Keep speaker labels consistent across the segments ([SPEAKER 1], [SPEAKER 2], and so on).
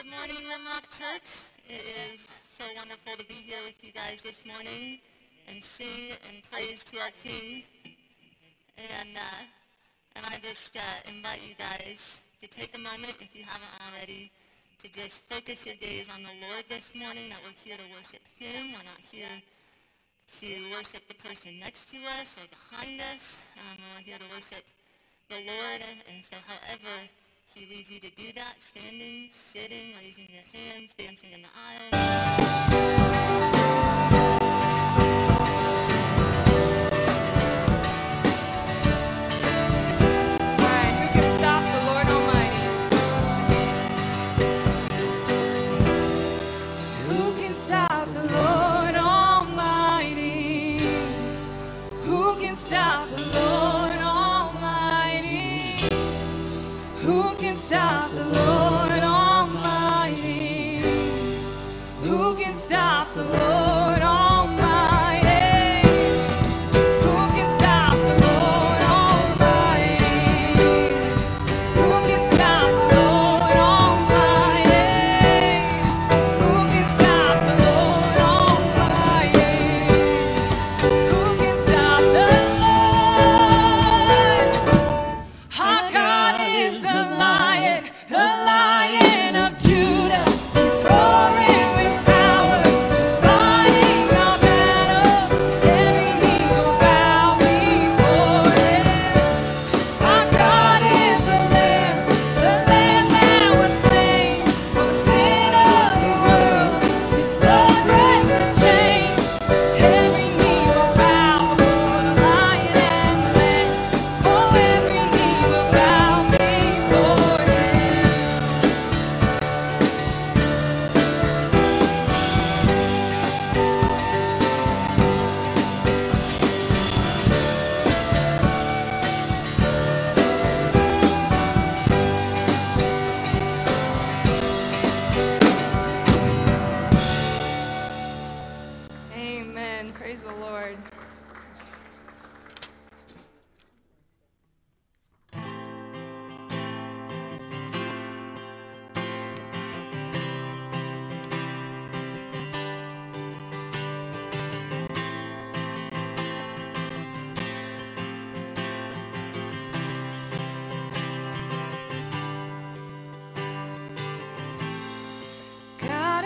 [SPEAKER 1] Good morning, Rimrock Church. It is so wonderful to be here with you guys this morning and sing and praise to our King. And, uh, and I just uh, invite you guys to take a moment, if you haven't already, to just focus your gaze on the Lord this morning, that we're here to worship him. We're not here to worship the person next to us or behind us. Um, we're here to worship the Lord. And so however he leads you to do that, standing, sitting, hands, dancing in the aisle.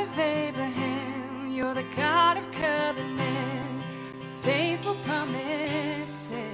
[SPEAKER 1] of Abraham, you're the God of covenant, faithful promises.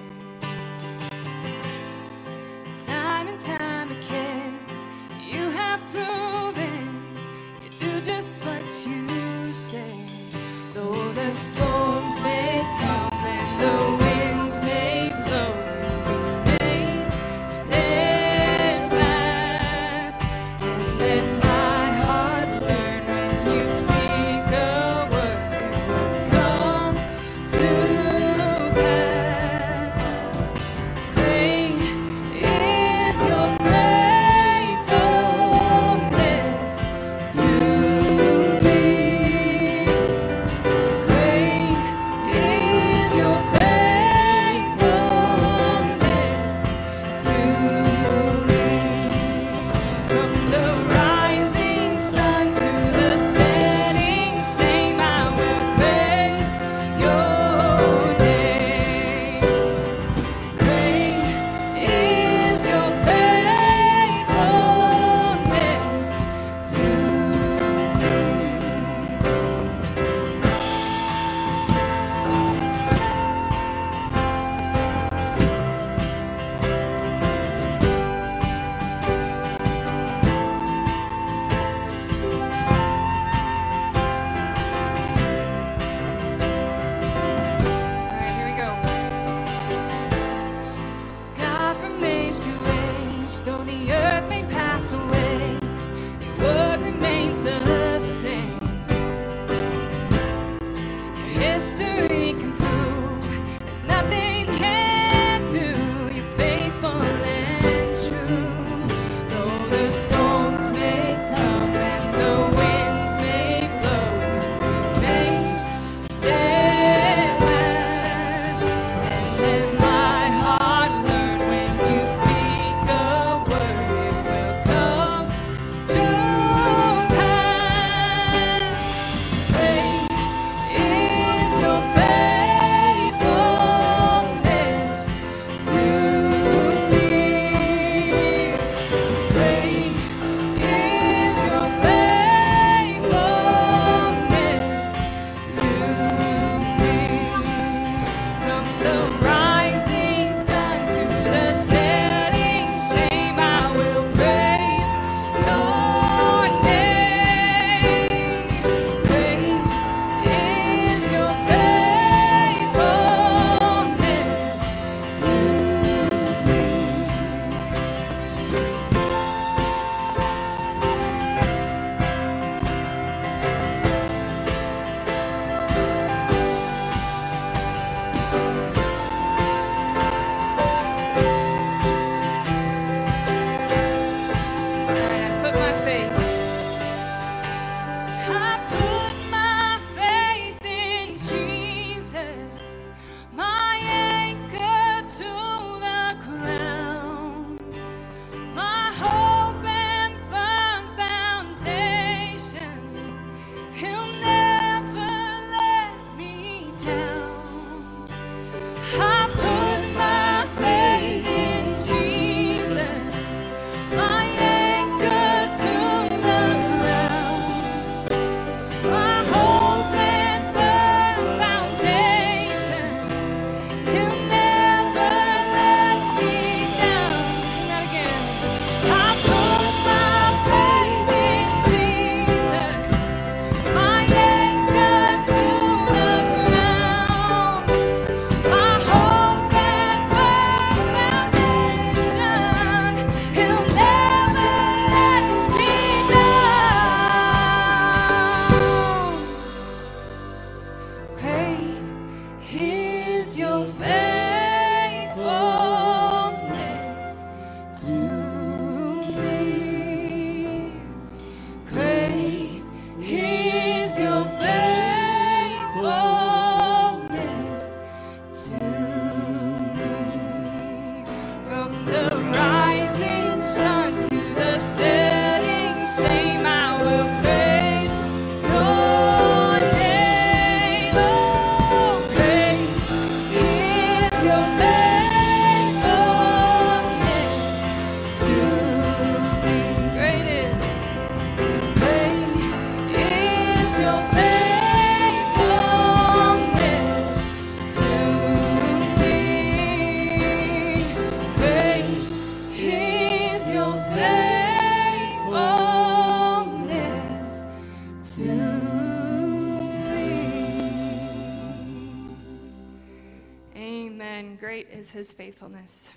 [SPEAKER 1] His faithfulness.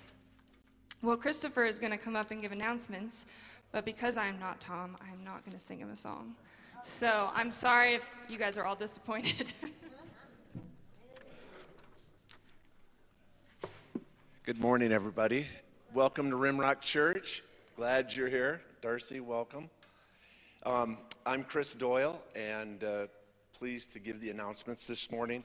[SPEAKER 1] Well, Christopher is going to come up and give announcements, but because I'm not Tom, I'm not going to sing him a song. So I'm sorry if you guys are all disappointed.
[SPEAKER 2] Good morning, everybody. Welcome to Rimrock Church. Glad you're here. Darcy, welcome. Um, I'm Chris Doyle, and uh, pleased to give the announcements this morning.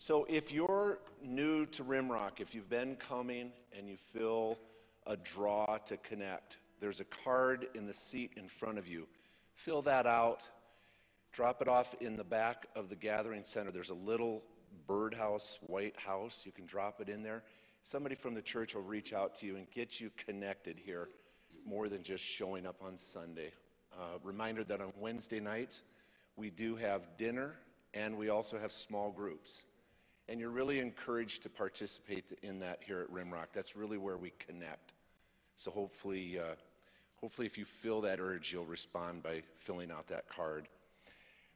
[SPEAKER 2] So, if you're new to Rimrock, if you've been coming and you feel a draw to connect, there's a card in the seat in front of you. Fill that out, drop it off in the back of the gathering center. There's a little birdhouse, white house. You can drop it in there. Somebody from the church will reach out to you and get you connected here more than just showing up on Sunday. Uh, reminder that on Wednesday nights, we do have dinner and we also have small groups and you're really encouraged to participate in that here at Rimrock. That's really where we connect. So hopefully, uh, hopefully, if you feel that urge, you'll respond by filling out that card.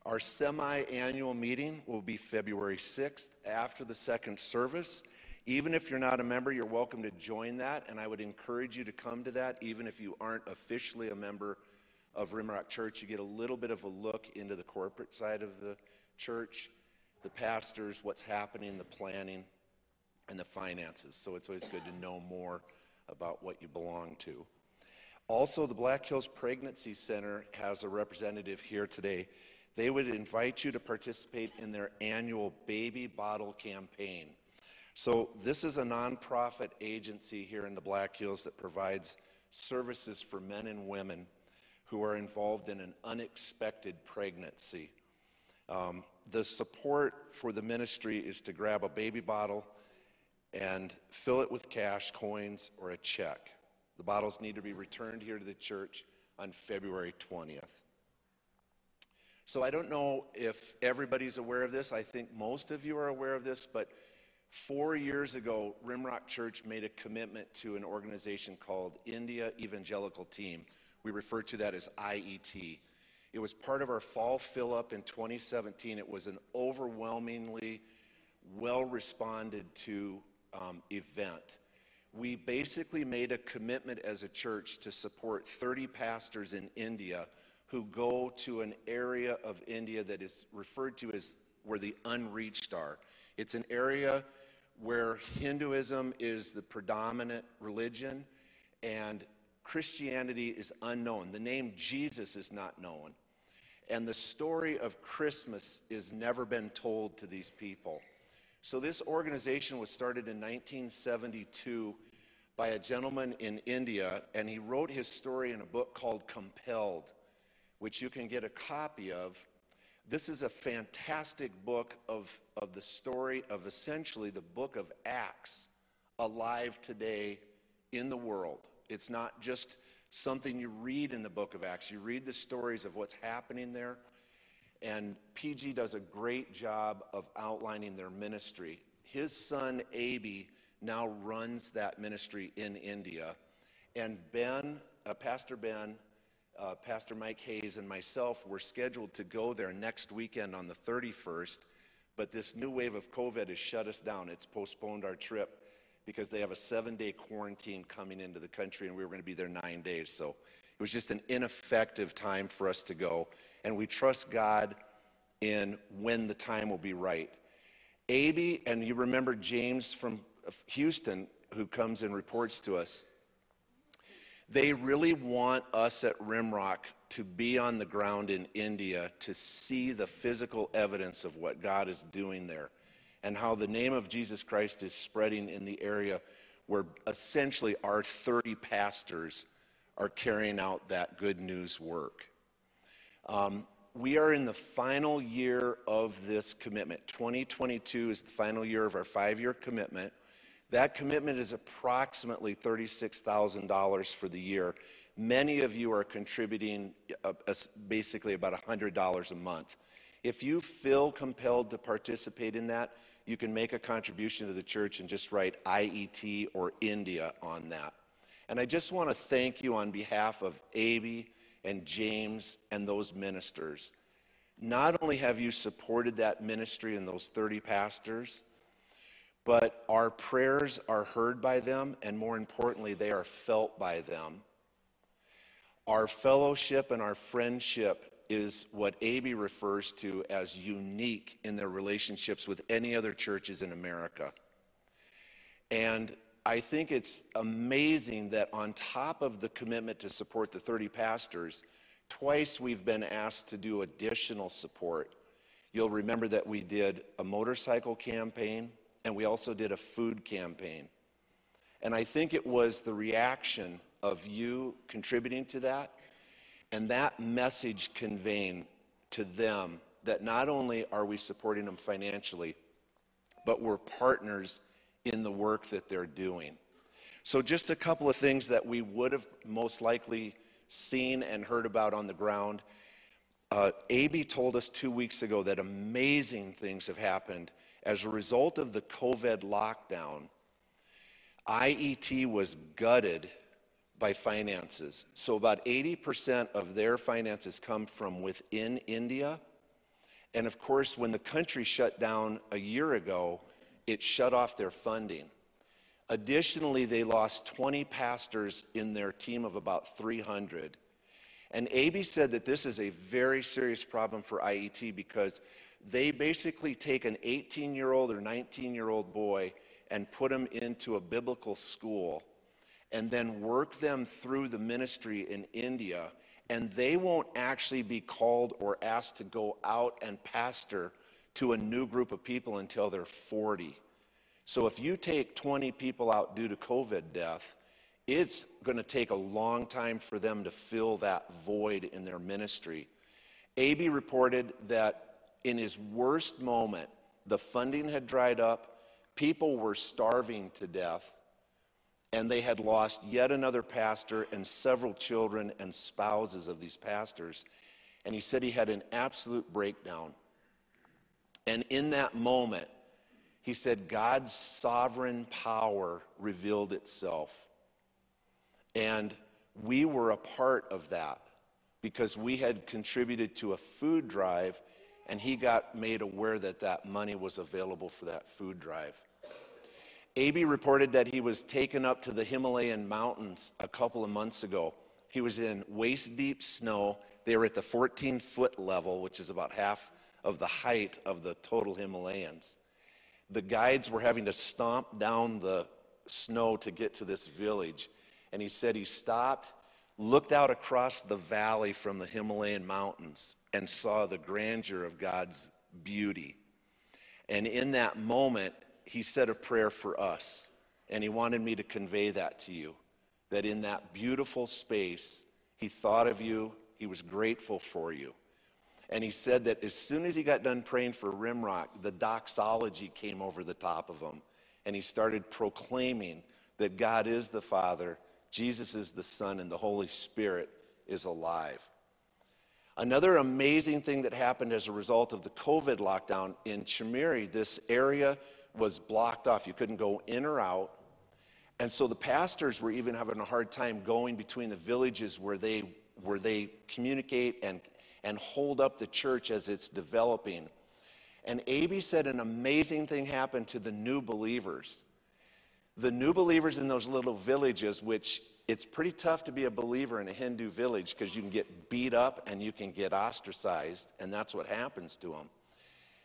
[SPEAKER 2] Our semi-annual meeting will be February 6th after the second service. Even if you're not a member, you're welcome to join that, and I would encourage you to come to that, even if you aren't officially a member of Rimrock Church. You get a little bit of a look into the corporate side of the church the pastors, what's happening, the planning, and the finances. So it's always good to know more about what you belong to. Also, the Black Hills Pregnancy Center has a representative here today. They would invite you to participate in their annual baby bottle campaign. So, this is a nonprofit agency here in the Black Hills that provides services for men and women who are involved in an unexpected pregnancy. Um, the support for the ministry is to grab a baby bottle and fill it with cash, coins, or a check. The bottles need to be returned here to the church on February 20th. So I don't know if everybody's aware of this. I think most of you are aware of this, but four years ago, Rimrock Church made a commitment to an organization called India Evangelical Team. We refer to that as IET. It was part of our fall fill up in 2017. It was an overwhelmingly well responded to um, event. We basically made a commitment as a church to support 30 pastors in India who go to an area of India that is referred to as where the unreached are. It's an area where Hinduism is the predominant religion, and Christianity is unknown. The name Jesus is not known. And the story of Christmas is never been told to these people. So, this organization was started in 1972 by a gentleman in India, and he wrote his story in a book called Compelled, which you can get a copy of. This is a fantastic book of, of the story of essentially the book of Acts alive today in the world. It's not just something you read in the book of Acts, you read the stories of what's happening there. And PG does a great job of outlining their ministry. His son, Aby, now runs that ministry in India. And Ben, uh, Pastor Ben, uh, Pastor Mike Hayes, and myself were scheduled to go there next weekend on the 31st, but this new wave of COVID has shut us down. It's postponed our trip because they have a seven day quarantine coming into the country, and we were going to be there nine days. So it was just an ineffective time for us to go. And we trust God in when the time will be right. Aby, and you remember James from Houston, who comes and reports to us, they really want us at Rimrock to be on the ground in India to see the physical evidence of what God is doing there and how the name of Jesus Christ is spreading in the area where essentially our 30 pastors are carrying out that good news work. Um, we are in the final year of this commitment. 2022 is the final year of our five year commitment. That commitment is approximately $36,000 for the year. Many of you are contributing uh, basically about $100 a month. If you feel compelled to participate in that, you can make a contribution to the church and just write IET or India on that. And I just want to thank you on behalf of Aby and James and those ministers. Not only have you supported that ministry and those 30 pastors, but our prayers are heard by them, and more importantly, they are felt by them. Our fellowship and our friendship is what Aby refers to as unique in their relationships with any other churches in America. And I think it's amazing that on top of the commitment to support the 30 pastors, twice we've been asked to do additional support. You'll remember that we did a motorcycle campaign, and we also did a food campaign. And I think it was the reaction of you contributing to that and that message conveying to them that not only are we supporting them financially, but we're partners in the work that they're doing. So, just a couple of things that we would have most likely seen and heard about on the ground. Uh, Aby told us two weeks ago that amazing things have happened as a result of the COVID lockdown, IET was gutted by finances. So about 80% of their finances come from within India. And of course, when the country shut down a year ago, it shut off their funding. Additionally, they lost 20 pastors in their team of about 300. And Aby said that this is a very serious problem for IET because they basically take an 18 year old or 19 year old boy and put him into a biblical school and then work them through the ministry in India. And they won't actually be called or asked to go out and pastor to a new group of people until they're 40. So if you take 20 people out due to COVID death, it's going to take a long time for them to fill that void in their ministry. Aby reported that in his worst moment, the funding had dried up, people were starving to death, and they had lost yet another pastor and several children and spouses of these pastors. And he said he had an absolute breakdown. And in that moment, he said God's sovereign power revealed itself. And we were a part of that because we had contributed to a food drive and he got made aware that that money was available for that food drive. Aby reported that he was taken up to the Himalayan mountains a couple of months ago. He was in waist deep snow. They were at the 14 foot level, which is about half of the height of the total Himalayas. The guides were having to stomp down the snow to get to this village. And he said he stopped, looked out across the valley from the Himalayan mountains, and saw the grandeur of God's beauty. And in that moment, he said a prayer for us. And he wanted me to convey that to you that in that beautiful space, he thought of you, he was grateful for you. And he said that as soon as he got done praying for Rimrock, the doxology came over the top of him. And he started proclaiming that God is the Father, Jesus is the Son, and the Holy Spirit is alive. Another amazing thing that happened as a result of the COVID lockdown in Chimeri, this area was blocked off. You couldn't go in or out. And so the pastors were even having a hard time going between the villages where they, where they communicate and, and hold up the church as it's developing. And Aby said an amazing thing happened to the new believers. The new believers in those little villages, which it's pretty tough to be a believer in a Hindu village because you can get beat up and you can get ostracized, and that's what happens to them.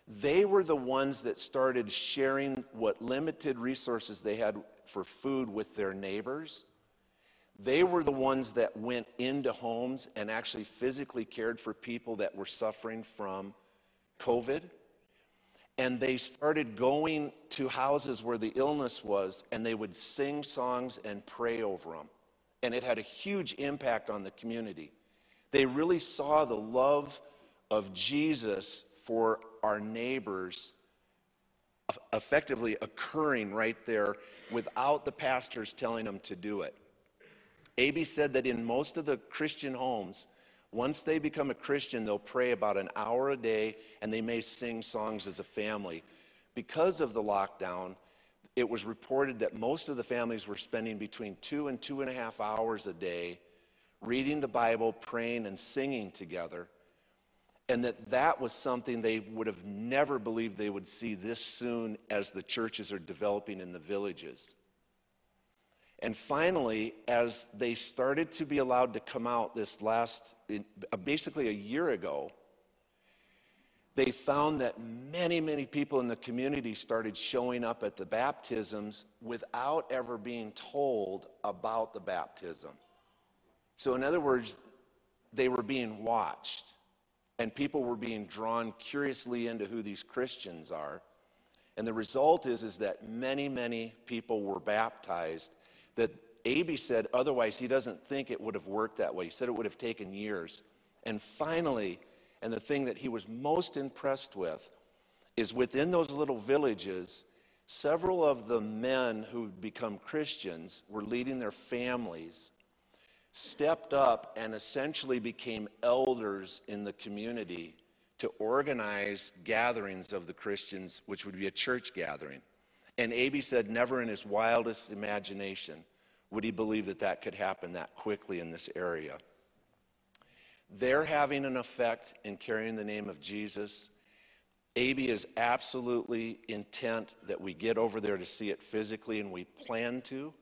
[SPEAKER 2] They were the ones that started sharing what limited resources they had for food with their neighbors. They were the ones that went into homes and actually physically cared for people that were suffering from COVID. And they started going to houses where the illness was, and they would sing songs and pray over them. And it had a huge impact on the community. They really saw the love of Jesus for our neighbors effectively occurring right there without the pastors telling them to do it. Aby said that in most of the Christian homes, once they become a Christian, they'll pray about an hour a day and they may sing songs as a family. Because of the lockdown, it was reported that most of the families were spending between two and two and a half hours a day reading the Bible, praying, and singing together and that that was something they would have never believed they would see this soon as the churches are developing in the villages. And finally, as they started to be allowed to come out this last, uh, basically a year ago, they found that many, many people in the community started showing up at the baptisms without ever being told about the baptism. So, in other words, they were being watched and people were being drawn curiously into who these Christians are. And the result is, is that many, many people were baptized that Aby said otherwise he doesn't think it would have worked that way. He said it would have taken years. And finally, and the thing that he was most impressed with is within those little villages, several of the men who become Christians were leading their families stepped up and essentially became elders in the community to organize gatherings of the Christians, which would be a church gathering. And Aby said, never in his wildest imagination would he believe that that could happen that quickly in this area. They're having an effect in carrying the name of Jesus. Aby is absolutely intent that we get over there to see it physically, and we plan to.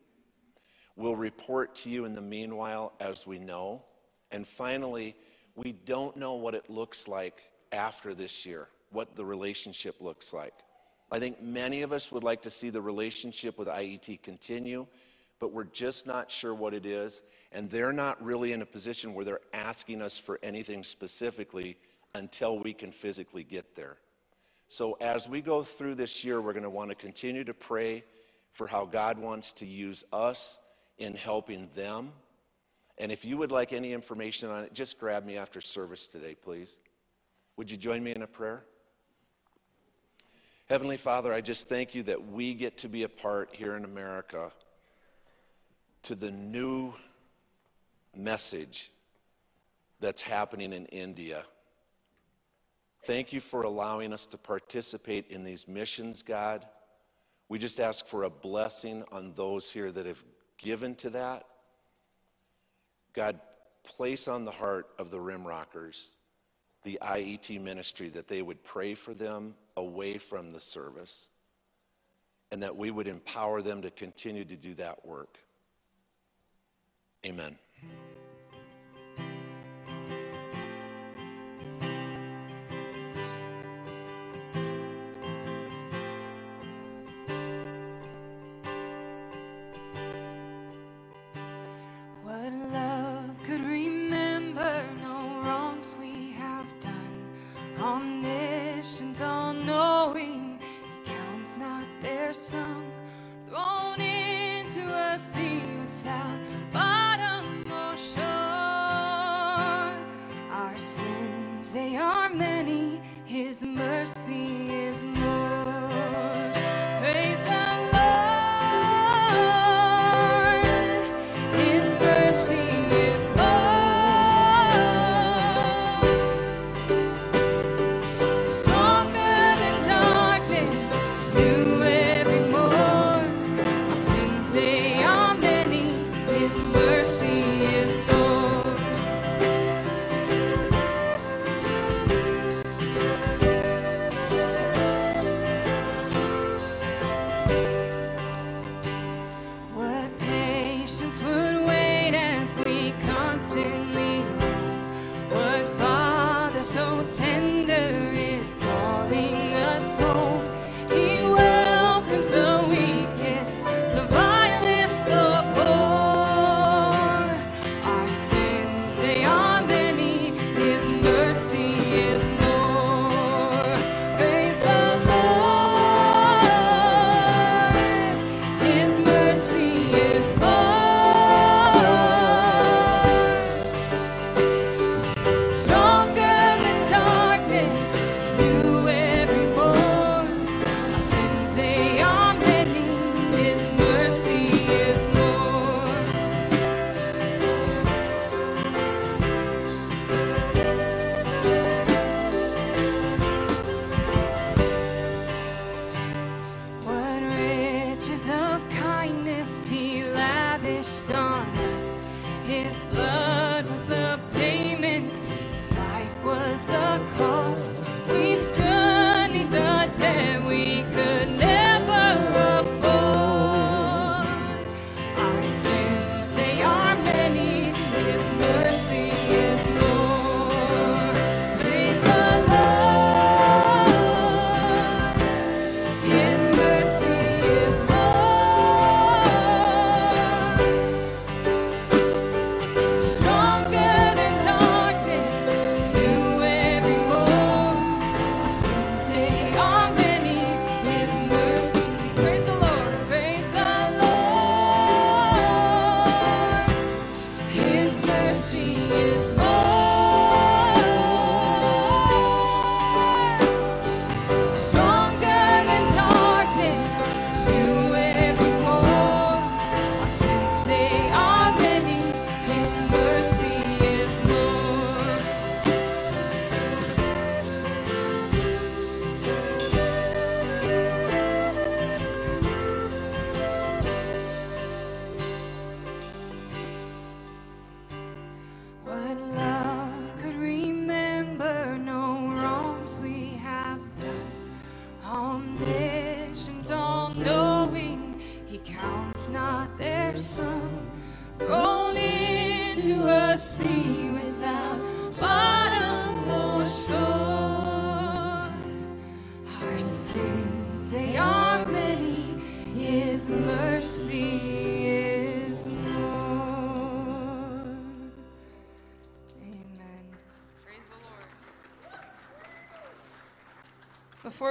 [SPEAKER 2] We'll report to you in the meanwhile as we know. And finally, we don't know what it looks like after this year, what the relationship looks like. I think many of us would like to see the relationship with IET continue, but we're just not sure what it is. And they're not really in a position where they're asking us for anything specifically until we can physically get there. So, as we go through this year, we're going to want to continue to pray for how God wants to use us in helping them. And if you would like any information on it, just grab me after service today, please. Would you join me in a prayer? Heavenly Father, I just thank you that we get to be a part here in America to the new message that's happening in India. Thank you for allowing us to participate in these missions, God. We just ask for a blessing on those here that have given to that, God, place on the heart of the Rim Rockers the IET ministry that they would pray for them away from the service and that we would empower them to continue to do that work. Amen.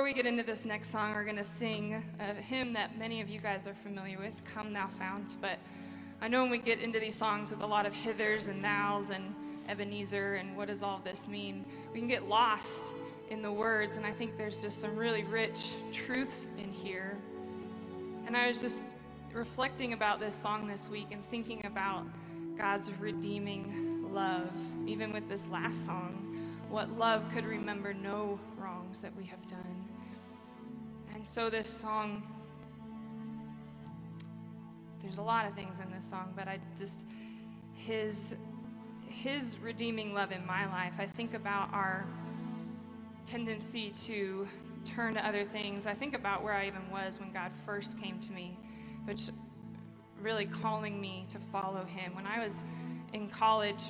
[SPEAKER 1] We get into this next song, we're going to sing a hymn that many of you guys are familiar with, Come Thou Fount. But I know when we get into these songs with a lot of hithers and thous and Ebenezer and what does all this mean, we can get lost in the words. And I think there's just some really rich truths in here. And I was just reflecting about this song this week and thinking about God's redeeming love, even with this last song. What love could remember no wrongs that we have done. And so this song, there's a lot of things in this song, but I just, his, his redeeming love in my life, I think about our tendency to turn to other things. I think about where I even was when God first came to me, which really calling me to follow Him. When I was in college,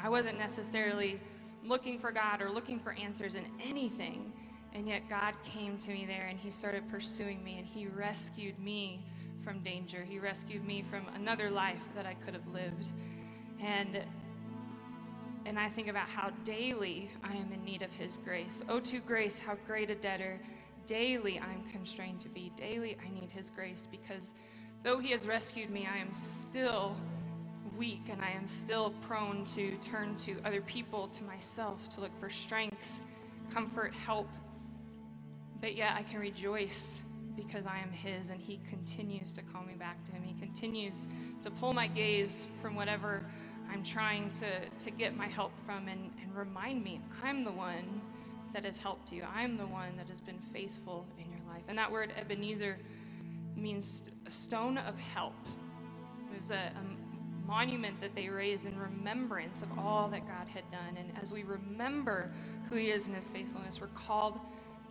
[SPEAKER 1] I wasn't necessarily looking for God or looking for answers in anything. And yet God came to me there and He started pursuing me and He rescued me from danger. He rescued me from another life that I could have lived. And and I think about how daily I am in need of His grace. Oh, to grace, how great a debtor daily I'm constrained to be. Daily I need His grace because though He has rescued me, I am still weak and I am still prone to turn to other people, to myself, to look for strength, comfort, help. But yet I can rejoice because I am His and He continues to call me back to Him. He continues to pull my gaze from whatever I'm trying to, to get my help from and, and remind me I'm the one that has helped you. I'm the one that has been faithful in your life. And that word Ebenezer means stone of help. It was a, a monument that they raised in remembrance of all that God had done. And as we remember who He is in His faithfulness, we're called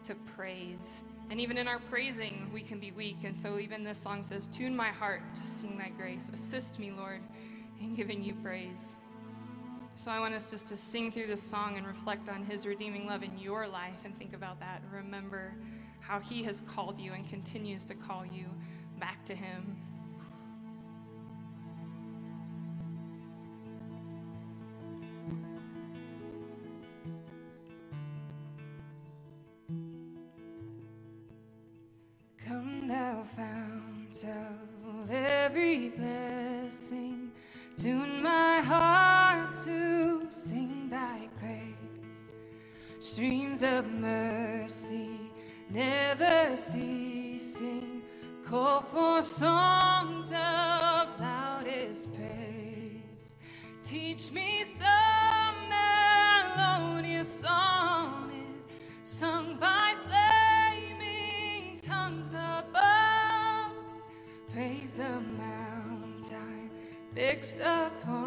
[SPEAKER 1] to praise. And even in our praising, we can be weak. And so, even this song says, Tune my heart to sing thy grace. Assist me, Lord, in giving you praise. So, I want us just to sing through this song and reflect on his redeeming love in your life and think about that. Remember how he has called you and continues to call you back to him. Fount of every blessing, tune my heart to sing thy praise. Streams of mercy never ceasing, call for songs of loudest praise. Teach me some fixed upon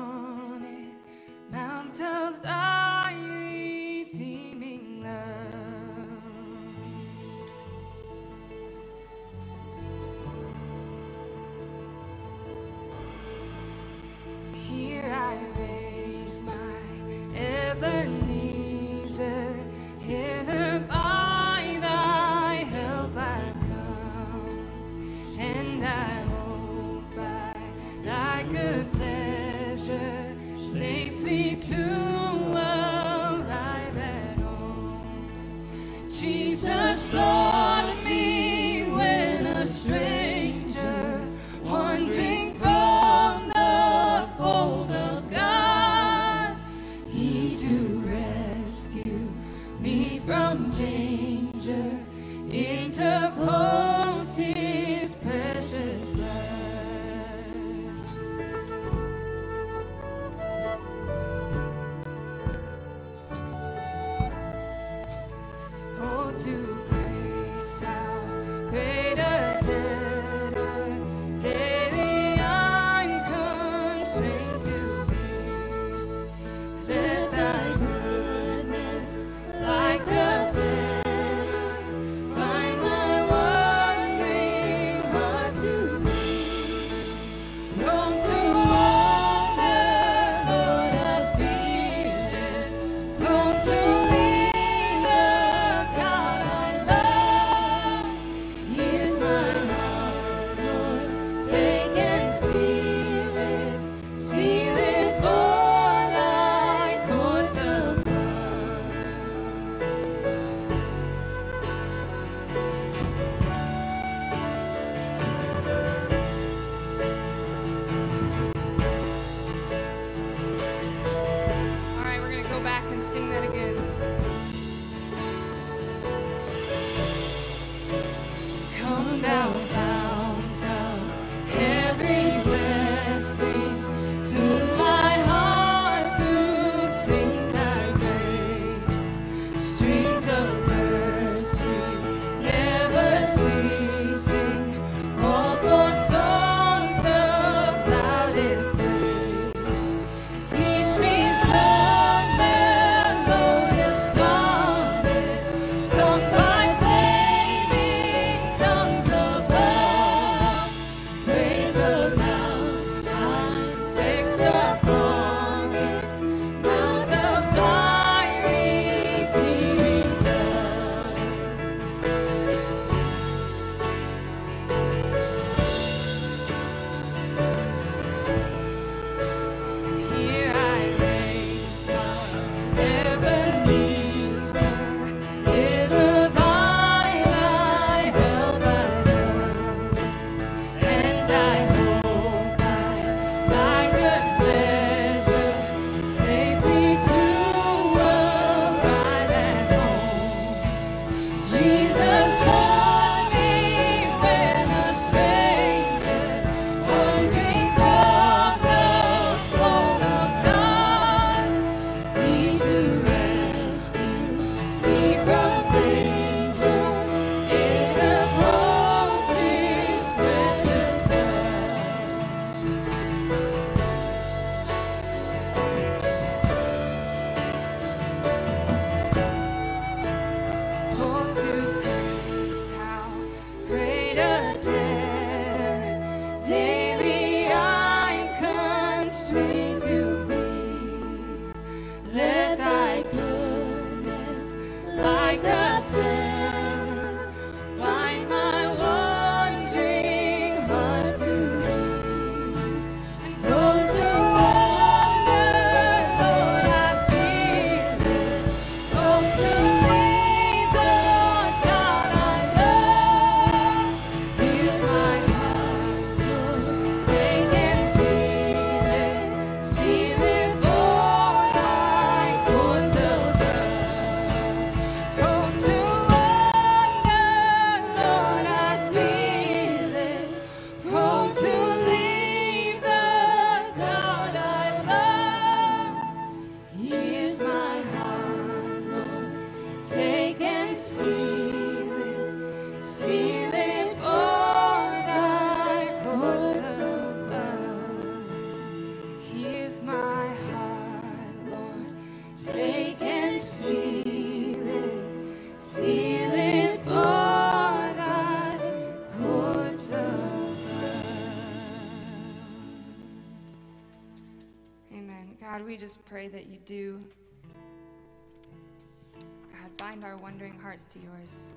[SPEAKER 1] to yours.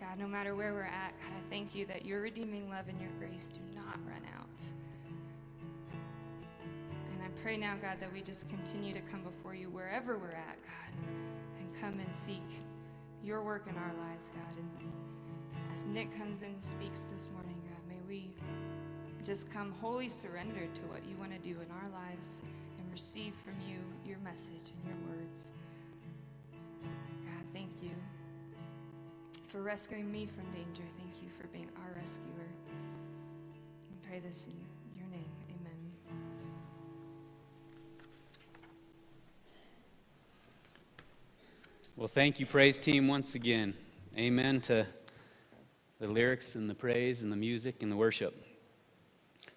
[SPEAKER 1] God, no matter where we're at, God, I thank you that your redeeming love and your grace do not run out. And I pray now, God, that we just continue to come before you wherever we're at, God, and come and seek your work in our lives, God. And as Nick comes and speaks this morning, God, may we just come wholly surrendered to what you want to do in our lives and receive from you your message and your words. Thank you for rescuing me from danger. Thank you for being our rescuer. We pray this in your name. Amen.
[SPEAKER 3] Well, thank you, praise team, once again. Amen to the lyrics and the praise and the music and the worship.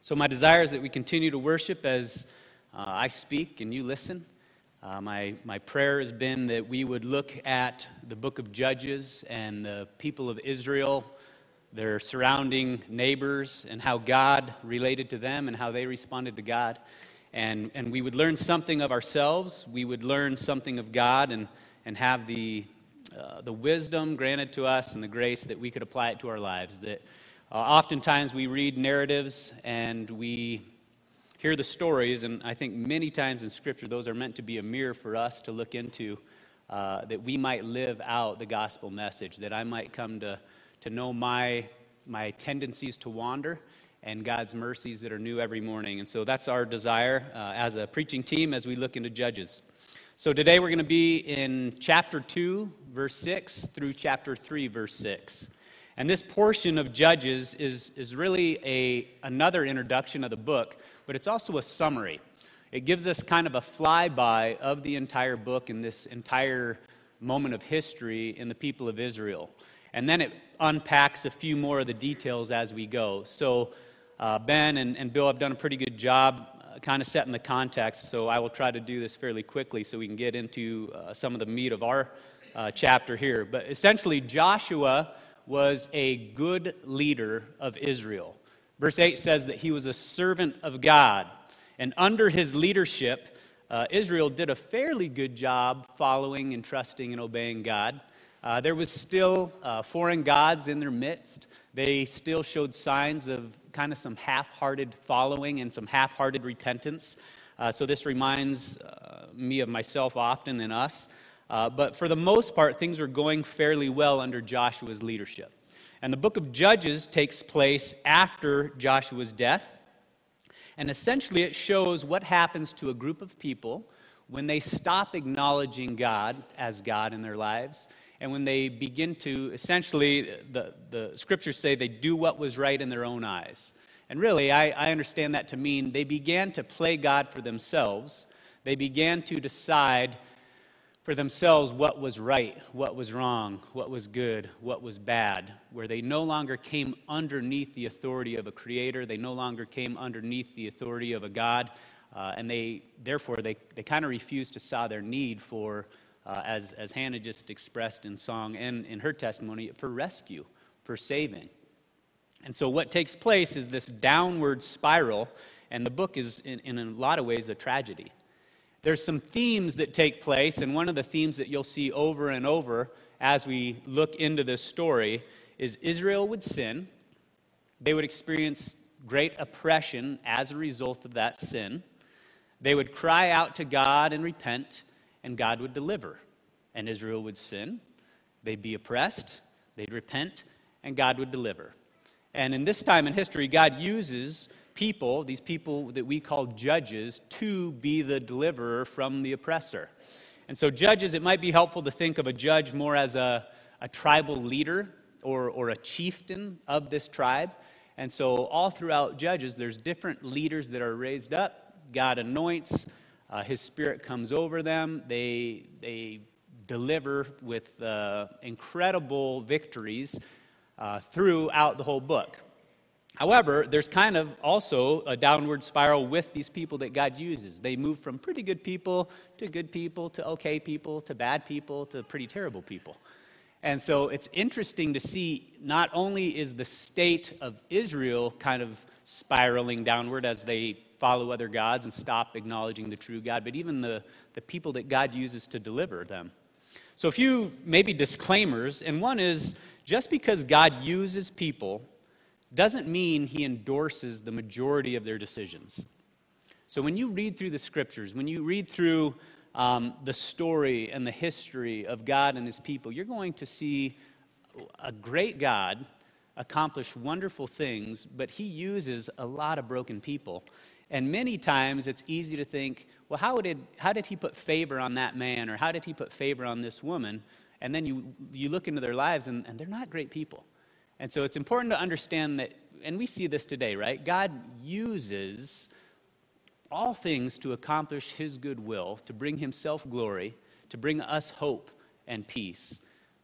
[SPEAKER 3] So, my desire is that we continue to worship as uh, I speak and you listen. Uh, my, my prayer has been that we would look at the book of Judges and the people of Israel, their surrounding neighbors, and how God related to them and how they responded to God. And, and we would learn something of ourselves, we would learn something of God, and, and have the, uh, the wisdom granted to us and the grace that we could apply it to our lives. That uh, oftentimes we read narratives and we hear the stories, and I think many times in Scripture, those are meant to be a mirror for us to look into, uh, that we might live out the gospel message, that I might come to, to know my, my tendencies to wander and God's mercies that are new every morning. And so that's our desire uh, as a preaching team as we look into Judges. So today we're going to be in chapter 2, verse 6 through chapter 3, verse 6. And this portion of Judges is, is really a, another introduction of the book, but it's also a summary. It gives us kind of a flyby of the entire book and this entire moment of history in the people of Israel. And then it unpacks a few more of the details as we go. So, uh, Ben and, and Bill have done a pretty good job uh, kind of setting the context, so I will try to do this fairly quickly so we can get into uh, some of the meat of our uh, chapter here. But essentially, Joshua was a good leader of Israel. Verse 8 says that he was a servant of God. And under his leadership, uh, Israel did a fairly good job following and trusting and obeying God. Uh, there was still uh, foreign gods in their midst. They still showed signs of kind of some half hearted following and some half hearted repentance. Uh, so this reminds uh, me of myself often and us. Uh, but for the most part, things were going fairly well under Joshua's leadership. And the book of Judges takes place after Joshua's death. And essentially, it shows what happens to a group of people when they stop acknowledging God as God in their lives, and when they begin to essentially, the, the scriptures say they do what was right in their own eyes. And really, I, I understand that to mean they began to play God for themselves. They began to decide for themselves what was right, what was wrong, what was good, what was bad, where they no longer came underneath the authority of a creator, they no longer came underneath the authority of a God, uh, and they therefore they, they kind of refused to saw their need for, uh, as, as Hannah just expressed in song and in her testimony, for rescue, for saving. And so what takes place is this downward spiral, and the book is in, in a lot of ways a tragedy there's some themes that take place, and one of the themes that you'll see over and over as we look into this story is Israel would sin. They would experience great oppression as a result of that sin. They would cry out to God and repent, and God would deliver. And Israel would sin. They'd be oppressed, they'd repent, and God would deliver. And in this time in history, God uses people, these people that we call judges, to be the deliverer from the oppressor. And so, judges, it might be helpful to think of a judge more as a, a tribal leader or, or a chieftain of this tribe. And so, all throughout Judges, there's different leaders that are raised up. God anoints, uh, His Spirit comes over them. They, they deliver with uh, incredible victories uh, throughout the whole book. However, there's kind of also a downward spiral with these people that God uses. They move from pretty good people to good people to okay people to bad people to pretty terrible people. And so it's interesting to see not only is the state of Israel kind of spiraling downward as they follow other gods and stop acknowledging the true God, but even the, the people that God uses to deliver them. So, a few maybe disclaimers, and one is just because God uses people doesn't mean he endorses the majority of their decisions. So, when you read through the scriptures, when you read through um, the story and the history of God and his people, you're going to see a great God accomplish wonderful things, but he uses a lot of broken people. And many times it's easy to think, well, how did, how did he put favor on that man or how did he put favor on this woman? And then you, you look into their lives and, and they're not great people. And so it's important to understand that, and we see this today, right? God uses all things to accomplish his good will, to bring himself glory, to bring us hope and peace.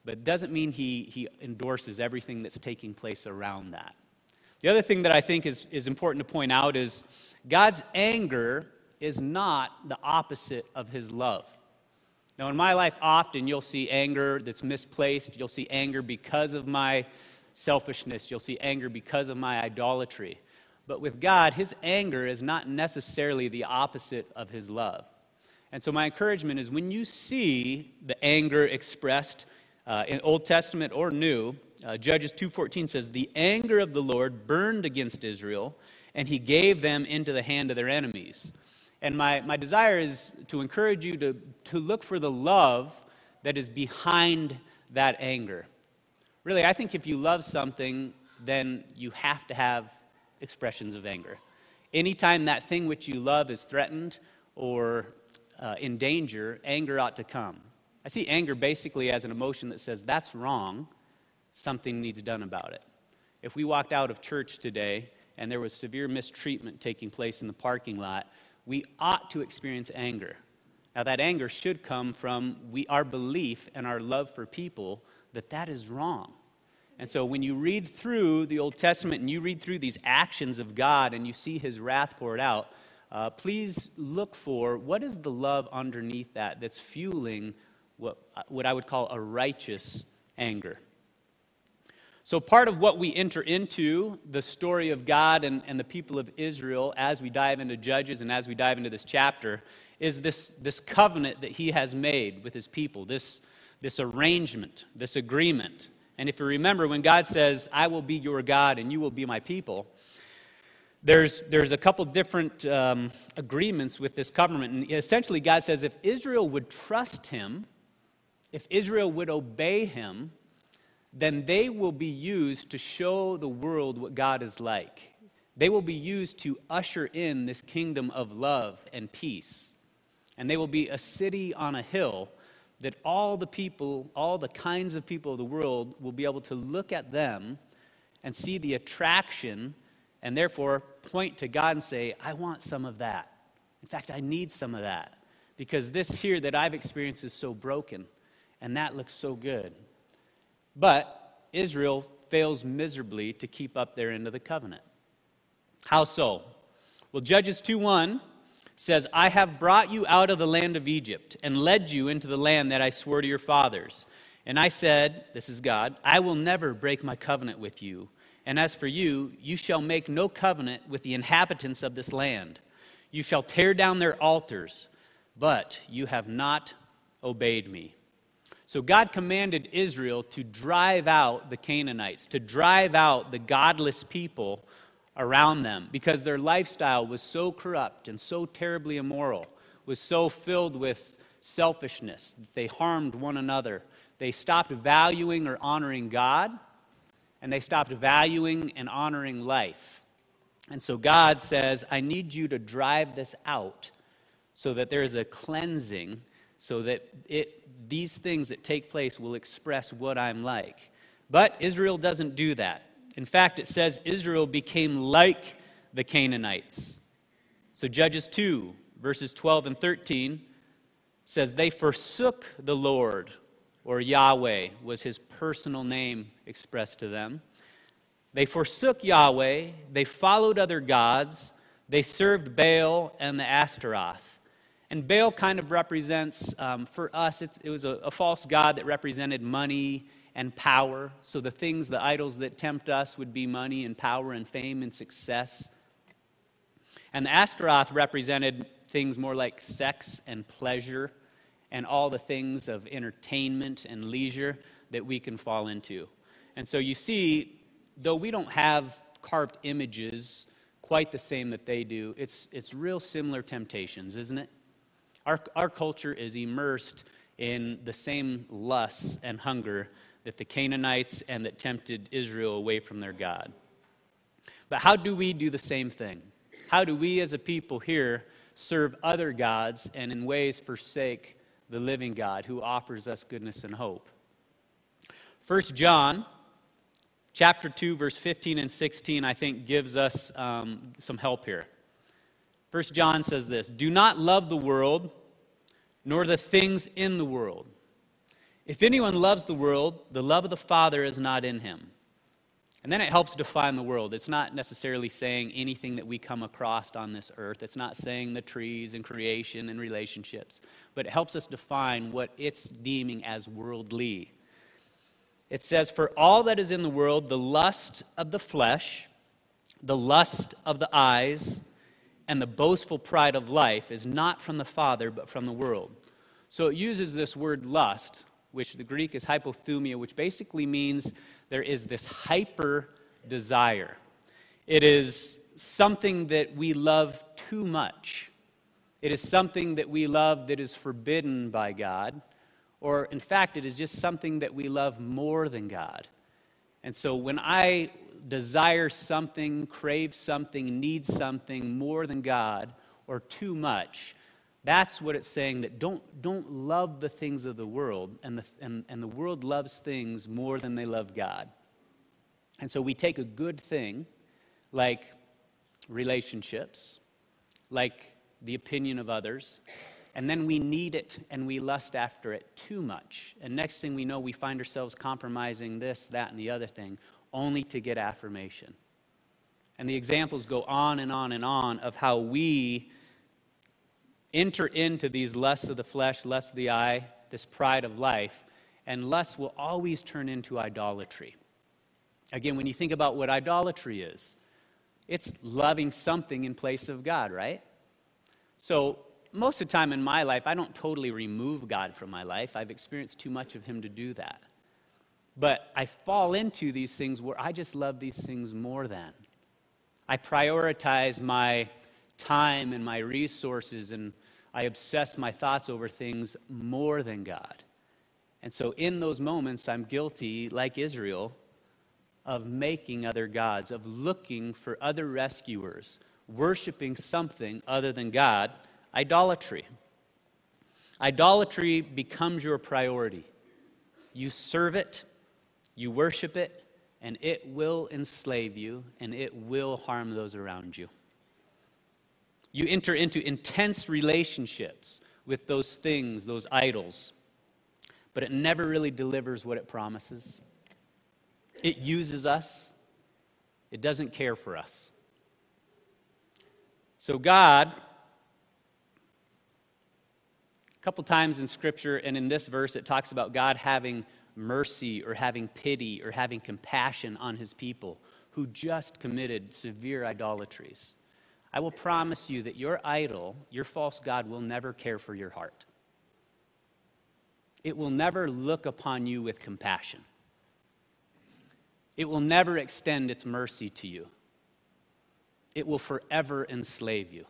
[SPEAKER 3] But it doesn't mean he, he endorses everything that's taking place around that. The other thing that I think is, is important to point out is God's anger is not the opposite of his love. Now, in my life, often you'll see anger that's misplaced. You'll see anger because of my selfishness. You'll see anger because of my idolatry. But with God, his anger is not necessarily the opposite of his love. And so my encouragement is when you see the anger expressed uh, in Old Testament or New, uh, Judges 2:14 says, "The anger of the Lord burned against Israel, and he gave them into the hand of their enemies." And my, my desire is to encourage you to, to look for the love that is behind that anger. Really, I think if you love something, then you have to have expressions of anger. Anytime that thing which you love is threatened or uh, in danger, anger ought to come. I see anger basically as an emotion that says, that's wrong, something needs done about it. If we walked out of church today and there was severe mistreatment taking place in the parking lot, we ought to experience anger. Now, that anger should come from we, our belief and our love for people that that is wrong. And so when you read through the Old Testament and you read through these actions of God and you see his wrath poured out, uh, please look for what is the love underneath that that's fueling what, what I would call a righteous anger. So, part of what we enter into the story of God and, and the people of Israel as we dive into Judges and as we dive into this chapter is this, this covenant that he has made with his people, this, this arrangement, this agreement. And if you remember, when God says, I will be your God and you will be my people, there's, there's a couple different um, agreements with this covenant. And essentially, God says if Israel would trust him, if Israel would obey him, then they will be used to show the world what God is like. They will be used to usher in this kingdom of love and peace. And they will be a city on a hill that all the people, all the kinds of people of the world will be able to look at them and see the attraction and therefore point to God and say, I want some of that. In fact, I need some of that because this here that I've experienced is so broken and that looks so good. But Israel fails miserably to keep up their end of the covenant. How so? Well, Judges 2 1 says, I have brought you out of the land of Egypt and led you into the land that I swore to your fathers. And I said, This is God, I will never break my covenant with you. And as for you, you shall make no covenant with the inhabitants of this land. You shall tear down their altars, but you have not obeyed me. So God commanded Israel to drive out the Canaanites, to drive out the godless people around them because their lifestyle was so corrupt and so terribly immoral, was so filled with selfishness that they harmed one another. They stopped valuing or honoring God, and they stopped valuing and honoring life. And so God says, I need you to drive this out so that there is a cleansing, so that it, these things that take place will express what I'm like. But Israel doesn't do that. In fact, it says Israel became like the Canaanites. So Judges 2, verses 12 and 13 says, They forsook the Lord, or Yahweh was his personal name expressed to them. They forsook Yahweh, they followed other gods, they served Baal and the Ashtaroth. And Baal kind of represents, um, for us, it was a, a false god that represented money and power. So the things, the idols that tempt us would be money and power and fame and success. And the Ashtaroth represented things more like sex and pleasure and all the things of entertainment and leisure that we can fall into. And so you see, though we don't have carved images quite the same that they do, it's, it's real similar temptations, isn't it? Our, our culture is immersed in the same lusts and hunger that the Canaanites and that tempted Israel away from their God. But how do we do the same thing? How do we as a people here serve other gods and in ways forsake the living God who offers us goodness and hope? First John chapter 2 verse 15 and 16 I think gives us um, some help here. First John says this, "Do not love the world nor the things in the world. If anyone loves the world, the love of the Father is not in him. And then it helps define the world. It's not necessarily saying anything that we come across on this earth. It's not saying the trees and creation and relationships, but it helps us define what it's deeming as worldly. It says, For all that is in the world, the lust of the flesh, the lust of the eyes, and the boastful pride of life is not from the Father, but from the world. So it uses this word lust, which the Greek is epithumia, which basically means there is this hyper desire. It is something that we love too much. It is something that we love that is forbidden by God. Or, in fact, it is just something that we love more than God. And so when I desire something, crave something, need something more than God or too much, that's what it's saying that don't, don't love the things of the world, and the, and, and the world loves things more than they love God. And so we take a good thing like relationships, like the opinion of others, and then we need it and we lust after it too much. And next thing we know, we find ourselves compromising this, that, and the other thing only to get affirmation. And the examples go on and on and on of how we enter into these lusts of the flesh, lusts of the eye, this pride of life, and lust will always turn into idolatry. Again, when you think about what idolatry is, it's loving something in place of God, right? So, most of the time in my life, I don't totally remove God from my life. I've experienced too much of Him to do that. But I fall into these things where I just love these things more than. I prioritize my time and my resources and I obsess my thoughts over things more than God. And so in those moments, I'm guilty, like Israel, of making other gods, of looking for other rescuers, worshiping something other than God, idolatry. Idolatry becomes your priority. You serve it, you worship it, and it will enslave you, and it will harm those around you. You enter into intense relationships with those things, those idols, but it never really delivers what it promises. It uses us, it doesn't care for us. So, God, a couple times in Scripture and in this verse, it talks about God having mercy or having pity or having compassion on his people who just committed severe idolatries. I will promise you that your idol, your false God, will never care for your heart. It will never look upon you with compassion. It will never extend its mercy to you. It will forever enslave you.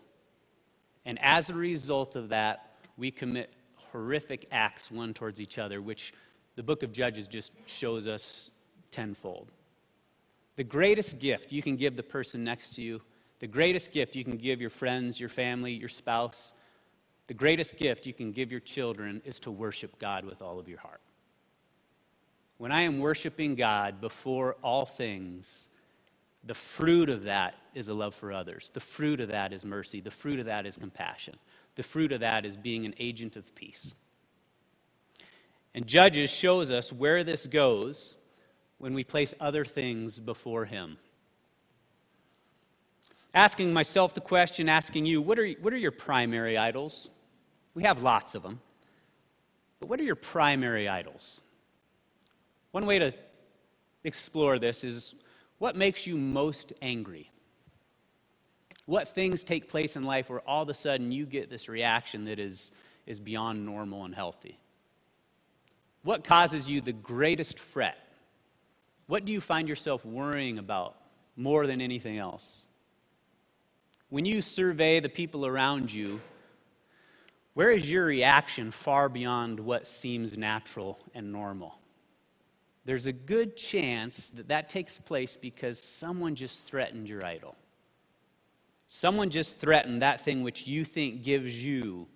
[SPEAKER 3] And as a result of that, we commit horrific acts one towards each other, which the book of Judges just shows us tenfold. The greatest gift you can give the person next to you, the greatest gift you can give your friends, your family, your spouse, the greatest gift you can give your children is to worship God with all of your heart. When I am worshiping God before all things, the fruit of that is a love for others. The fruit of that is mercy. The fruit of that is compassion. The fruit of that is being an agent of peace. And Judges shows us where this goes when we place other things before Him. Asking myself the question, asking you, what are, what are your primary idols? We have lots of them. But what are your primary idols? One way to explore this is what makes you most angry? What things take place in life where all of a sudden you get this reaction that is, is beyond normal and healthy? What causes you the greatest fret? What do you find yourself worrying about more than anything else? When you survey the people around you, where is your reaction far beyond what seems natural and normal? There's a good chance that that takes place because someone just threatened your idol. Someone just threatened that thing which you think gives you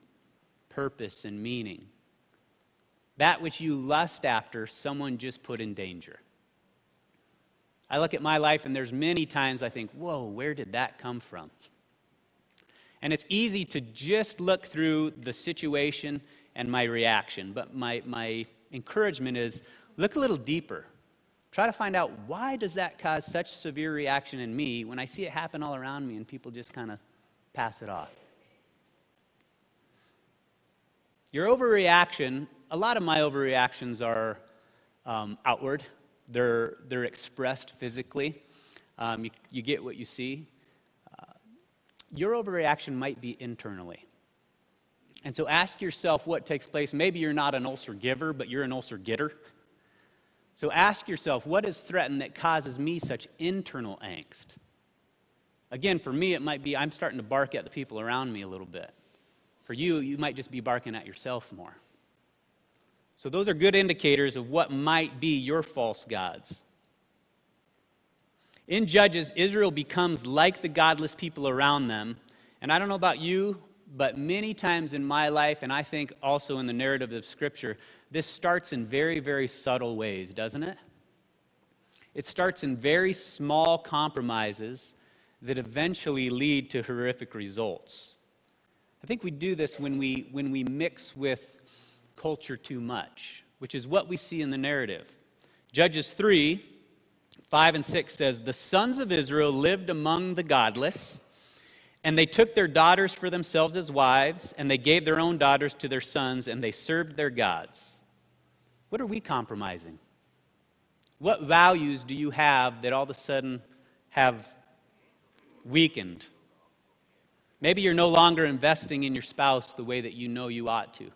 [SPEAKER 3] purpose and meaning. That which you lust after, someone just put in danger. I look at my life, and there's many times I think, whoa, where did that come from? And it's easy to just look through the situation and my reaction. But my, my encouragement is look a little deeper. Try to find out why does that cause such severe reaction in me when I see it happen all around me and people just kind of pass it off. Your overreaction, a lot of my overreactions are um, outward. They're, they're expressed physically. Um, you, you get what you see. Your overreaction might be internally. And so ask yourself what takes place. Maybe you're not an ulcer giver, but you're an ulcer getter. So ask yourself, what is threatened that causes me such internal angst? Again, for me, it might be I'm starting to bark at the people around me a little bit. For you, you might just be barking at yourself more. So, those are good indicators of what might be your false gods. In Judges, Israel becomes like the godless people around them. And I don't know about you, but many times in my life, and I think also in the narrative of Scripture, this starts in very, very subtle ways, doesn't it? It starts in very small compromises that eventually lead to horrific results. I think we do this when we, when we mix with culture too much, which is what we see in the narrative. Judges 3 5 and 6 says, The sons of Israel lived among the godless and they took their daughters for themselves as wives, and they gave their own daughters to their sons, and they served their gods. What are we compromising? What values do you have that all of a sudden have weakened? Maybe you're no longer investing in your spouse the way that you know you ought to.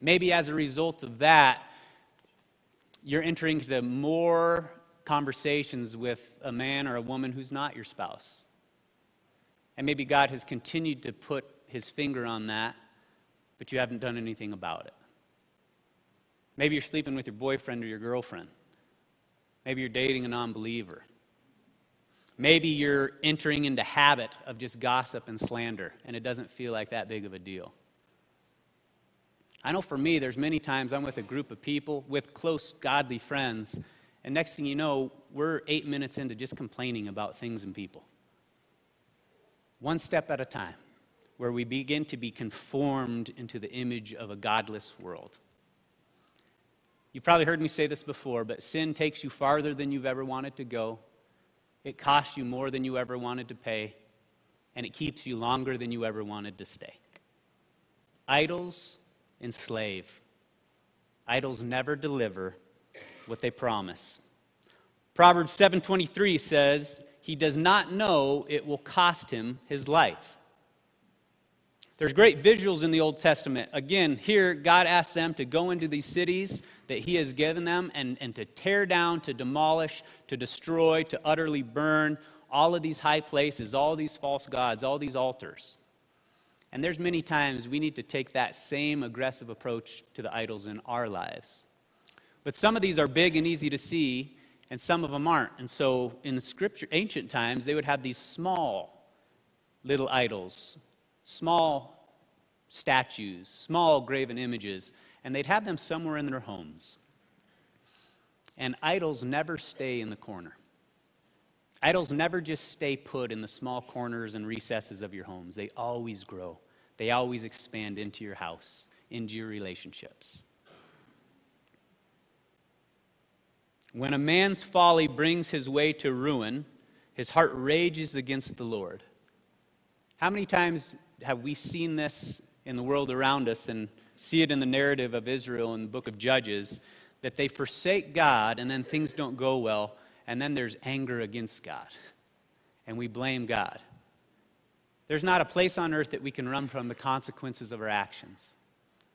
[SPEAKER 3] Maybe as a result of that, you're entering into more conversations with a man or a woman who's not your spouse. And maybe God has continued to put his finger on that, but you haven't done anything about it. Maybe you're sleeping with your boyfriend or your girlfriend. Maybe you're dating a non believer. Maybe you're entering into habit of just gossip and slander, and it doesn't feel like that big of a deal. I know for me, there's many times I'm with a group of people, with close, godly friends, and next thing you know, we're eight minutes into just complaining about things and people one step at a time, where we begin to be conformed into the image of a godless world. You've probably heard me say this before, but sin takes you farther than you've ever wanted to go. It costs you more than you ever wanted to pay, and it keeps you longer than you ever wanted to stay. Idols enslave. Idols never deliver what they promise. Proverbs 7:23 says, he does not know it will cost him his life. There's great visuals in the Old Testament. Again, here, God asks them to go into these cities that He has given them and, and to tear down, to demolish, to destroy, to utterly burn all of these high places, all these false gods, all these altars. And there's many times we need to take that same aggressive approach to the idols in our lives. But some of these are big and easy to see, and some of them aren't. And so in the scripture, ancient times, they would have these small little idols, small statues, small graven images, and they'd have them somewhere in their homes. And idols never stay in the corner. Idols never just stay put in the small corners and recesses of your homes. They always grow. They always expand into your house, into your relationships. When a man's folly brings his way to ruin, his heart rages against the Lord. How many times have we seen this in the world around us and see it in the narrative of Israel in the book of Judges that they forsake God and then things don't go well, and then there's anger against God, and we blame God. There's not a place on earth that we can run from the consequences of our actions.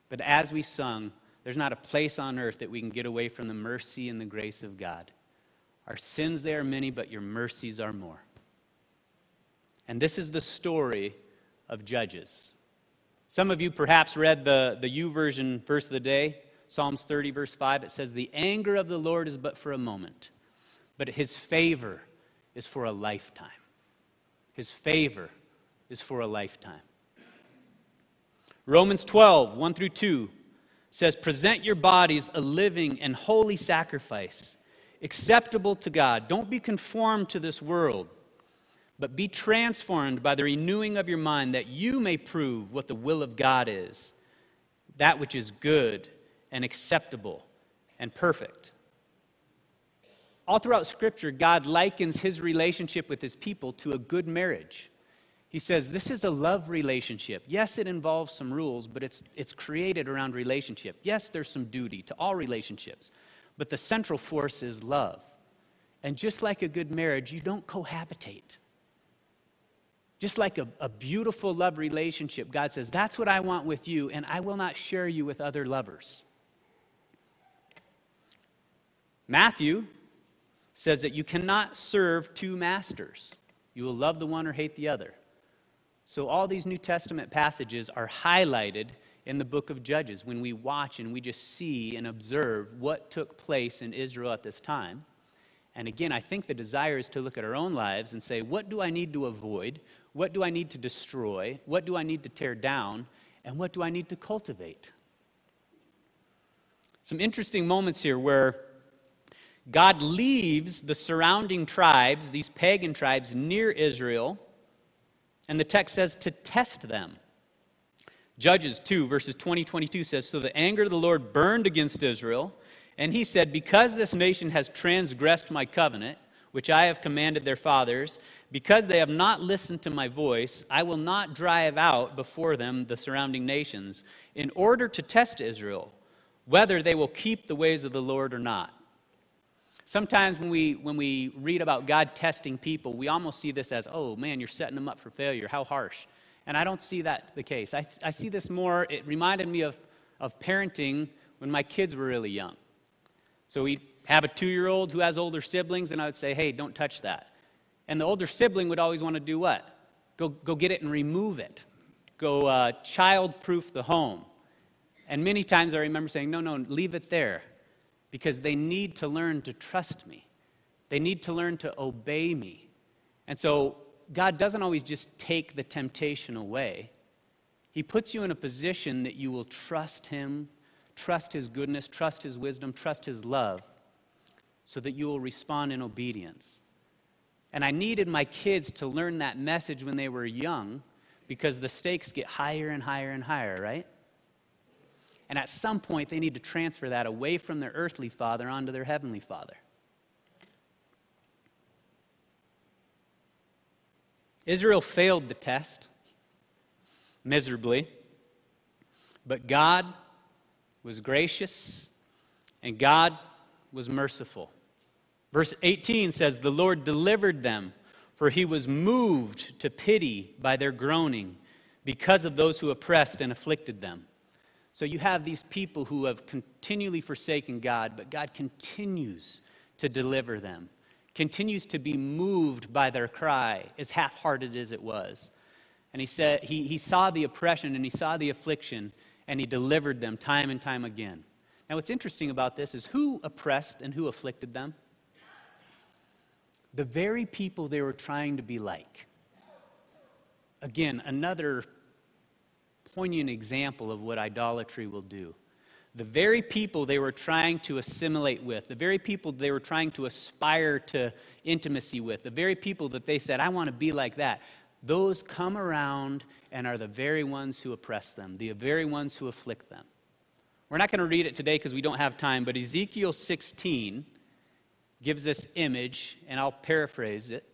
[SPEAKER 3] But as we sung, there's not a place on earth that we can get away from the mercy and the grace of God. Our sins, they are many, but your mercies are more. And this is the story of Judges. Some of you perhaps read the, the YouVersion verse of the day, Psalms 30, verse 5. It says, The anger of the Lord is but for a moment, but his favor is for a lifetime. His favor is for a lifetime. Romans 12, 1 through 2 says, Present your bodies a living and holy sacrifice, acceptable to God. Don't be conformed to this world, but be transformed by the renewing of your mind, that you may prove what the will of God is, that which is good and acceptable and perfect. All throughout Scripture, God likens his relationship with his people to a good marriage. He says this is a love relationship. Yes, it involves some rules, but it's, it's created around relationship. Yes, there's some duty to all relationships, but the central force is love. And just like a good marriage, you don't cohabitate. Just like a, a beautiful love relationship, God says, That's what I want with you, and I will not share you with other lovers. Matthew says that you cannot serve two masters. You will love the one or hate the other. So, all these New Testament passages are highlighted in the book of Judges when we watch and we just see and observe what took place in Israel at this time. And again, I think the desire is to look at our own lives and say, what do I need to avoid? What do I need to destroy? What do I need to tear down? And what do I need to cultivate? Some interesting moments here where God leaves the surrounding tribes, these pagan tribes, near Israel and the text says to test them. Judges 2, verses 20 22 says So the anger of the Lord burned against Israel, and he said, Because this nation has transgressed my covenant, which I have commanded their fathers, because they have not listened to my voice, I will not drive out before them the surrounding nations, in order to test Israel, whether they will keep the ways of the Lord or not. Sometimes when we, when we read about God testing people, we almost see this as, oh man, you're setting them up for failure. How harsh. And I don't see that the case. I, I see this more, it reminded me of, of parenting when my kids were really young. So we have a two year old who has older siblings, and I would say, hey, don't touch that. And the older sibling would always want to do what? Go, go get it and remove it. Go uh, child proof the home. And many times I remember saying, no, no, leave it there because they need to learn to trust me. They need to learn to obey me. And so God doesn't always just take the temptation away. He puts you in a position that you will trust Him, trust His goodness, trust His wisdom, trust His love, so that you will respond in obedience. And I needed my kids to learn that message when they were young because the stakes get higher and higher and higher, right? And at some point, they need to transfer that away from their earthly father onto their heavenly father. Israel failed the test miserably, but God was gracious and God was merciful. Verse 18 says, The Lord delivered them, for he was moved to pity by their groaning because of those who oppressed and afflicted them. So you have these people who have continually forsaken God, but God continues to deliver them, continues to be moved by their cry, as half hearted as it was. And he said he, he saw the oppression and he saw the affliction, and he delivered them time and time again. Now, what's interesting about this is who oppressed and who afflicted them? The very people they were trying to be like. Again, another poignant example of what idolatry will do. The very people they were trying to assimilate with, the very people they were trying to aspire to intimacy with, the very people that they said, I want to be like that, those come around and are the very ones who oppress them, the very ones who afflict them. We're not going to read it today because we don't have time, but Ezekiel 16 gives this image, and I'll paraphrase it.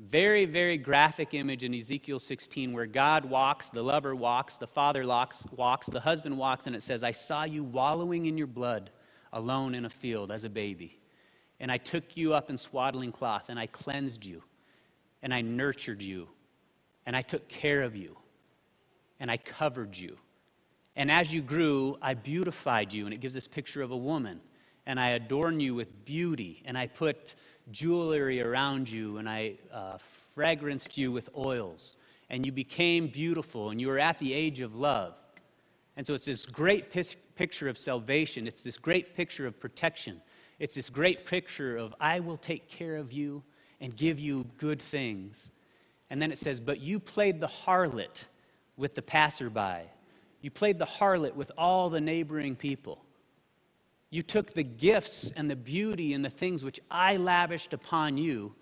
[SPEAKER 3] Very, very graphic image in Ezekiel 16 where God walks, the lover walks, the father walks, walks, the husband walks, and it says, I saw you wallowing in your blood alone in a field as a baby. And I took you up in swaddling cloth, and I cleansed you, and I nurtured you, and I took care of you, and I covered you. And as you grew, I beautified you. And it gives this picture of a woman. And I adorn you with beauty, and I put jewelry around you, and I uh, fragranced you with oils, and you became beautiful, and you were at the age of love. And so it's this great picture of salvation, it's this great picture of protection, it's this great picture of I will take care of you and give you good things. And then it says, But you played the harlot with the passerby. You played the harlot with all the neighboring people. You took the gifts and the beauty and the things which I lavished upon you,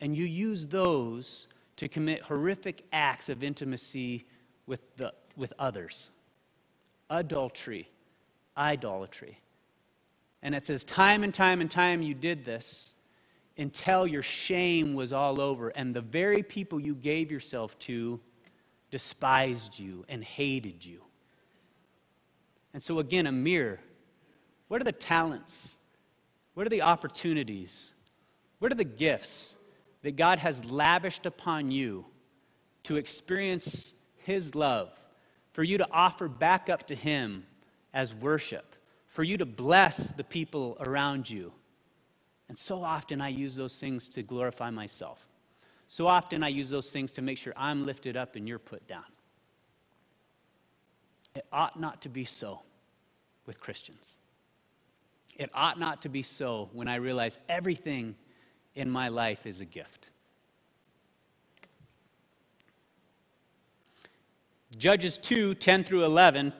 [SPEAKER 3] and you used those to commit horrific acts of intimacy with, the, with others. Adultery, idolatry. And it says, time and time and time you did this until your shame was all over, and the very people you gave yourself to despised you and hated you. And so, again, a mirror what are the talents? What are the opportunities? What are the gifts that God has lavished upon you to experience His love, for you to offer back up to Him as worship, for you to bless the people around you? And so often I use those things to glorify myself. So often I use those things to make sure I'm lifted up and you're put down. It ought not to be so with Christians. It ought not to be so when I realize everything in my life is a gift. Judges 2 10 through 11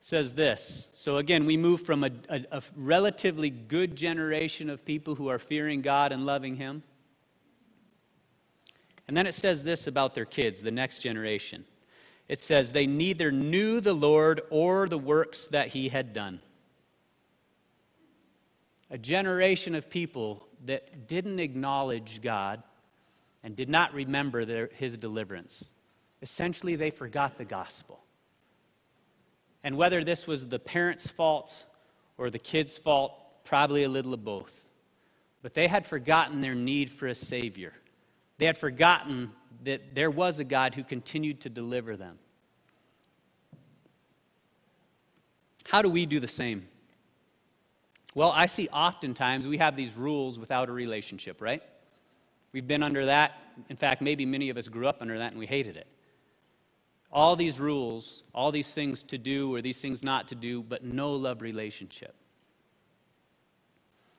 [SPEAKER 3] says this. So again, we move from a, a, a, relatively good generation of people who are fearing God and loving Him. And then it says this about their kids, the next generation. It says, They neither knew the Lord or the works that He had done a generation of people that didn't acknowledge God and did not remember their, his deliverance. Essentially, they forgot the gospel. And whether this was the parents' fault or the kids' fault, probably a little of both. But they had forgotten their need for a Savior. They had forgotten that there was a God who continued to deliver them. How do we do the same? Well, I see oftentimes we have these rules without a relationship, right? We've been under that. In fact, maybe many of us grew up under that and we hated it. All these rules, all these things to do or these things not to do, but no love relationship.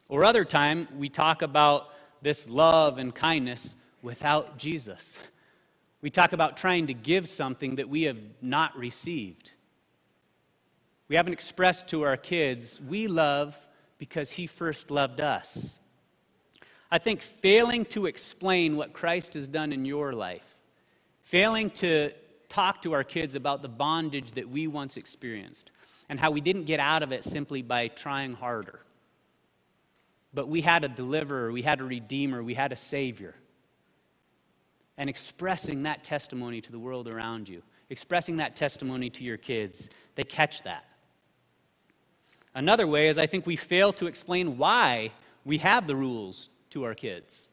[SPEAKER 3] Or other time, we talk about this love and kindness without Jesus. We talk about trying to give something that we have not received. We haven't expressed to our kids, we love because he first loved us. I think failing to explain what Christ has done in your life, failing to talk to our kids about the bondage that we once experienced and how we didn't get out of it simply by trying harder. But we had a deliverer, we had a redeemer, we had a savior. And expressing that testimony to the world around you, expressing that testimony to your kids, they catch that. Another way is I think we fail to explain why we have the rules to our kids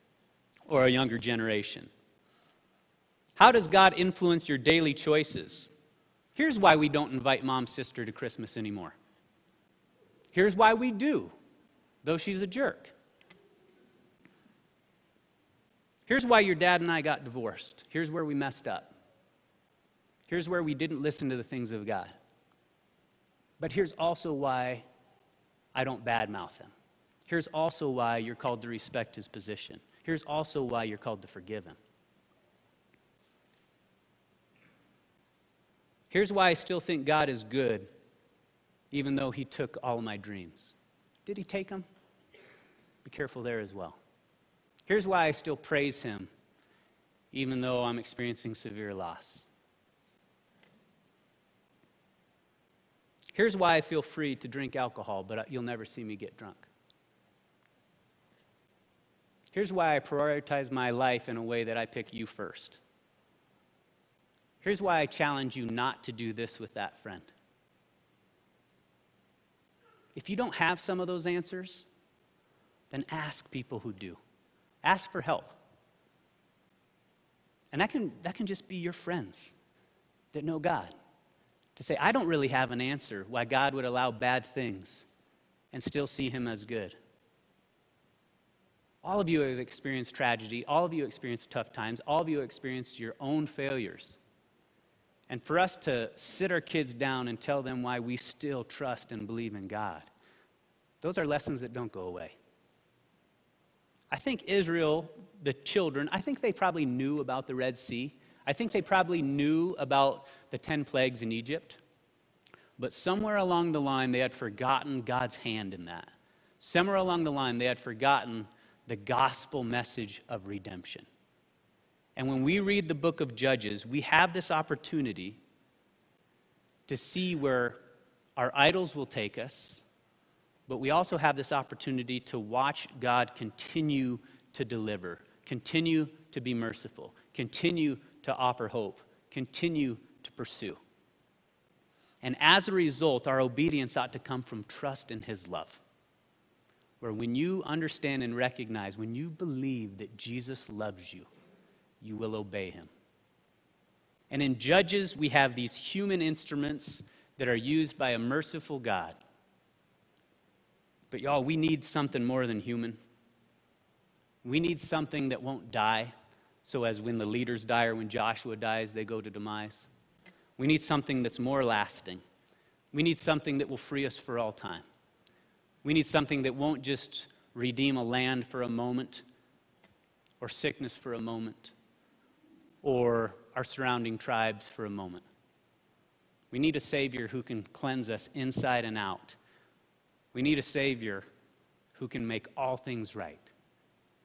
[SPEAKER 3] or a younger generation. How does God influence your daily choices? Here's why we don't invite mom's sister to Christmas anymore. Here's why we do, though she's a jerk. Here's why your dad and I got divorced. Here's where we messed up. Here's where we didn't listen to the things of God. But here's also why I don't badmouth him. Here's also why you're called to respect his position. Here's also why you're called to forgive him. Here's why I still think God is good, even though he took all of my dreams. Did he take them? Be careful there as well. Here's why I still praise him, even though I'm experiencing severe loss. Here's why I feel free to drink alcohol, but uh, you'll never see me get drunk. Here's why I prioritize my life in a way that I pick you first. Here's why I challenge you not to do this with that friend. If you don't have some of those answers, then ask people who do. Ask for help. And that can, that can just be your friends that know God. To say, I don't really have an answer why God would allow bad things and still see Him as good. All of you have experienced tragedy. All of you experienced tough times. All of you experienced your own failures. And for us to sit our kids down and tell them why we still trust and believe in God, those are lessons that don't go away. I think Israel, the children, I think they probably knew about the Red Sea. I think they probably knew about the 10 plagues in Egypt. But somewhere along the line, they had forgotten God's hand in that. Somewhere along the line, they had forgotten the gospel message of redemption. And when we read the book of Judges, we have this opportunity to see where our idols will take us, but we also have this opportunity to watch God continue to deliver, continue to be merciful, continue to offer hope, continue to pursue. And as a result, our obedience ought to come from trust in His love where when you understand and recognize, when you believe that Jesus loves you, you will obey him. And in Judges, we have these human instruments that are used by a merciful God. But y'all, we need something more than human. We need something that won't die, so as when the leaders die or when Joshua dies, they go to demise. We need something that's more lasting. We need something that will free us for all time. We need something that won't just redeem a land for a moment, or sickness for a moment, or our surrounding tribes for a moment. We need a Savior who can cleanse us inside and out. We need a Savior who can make all things right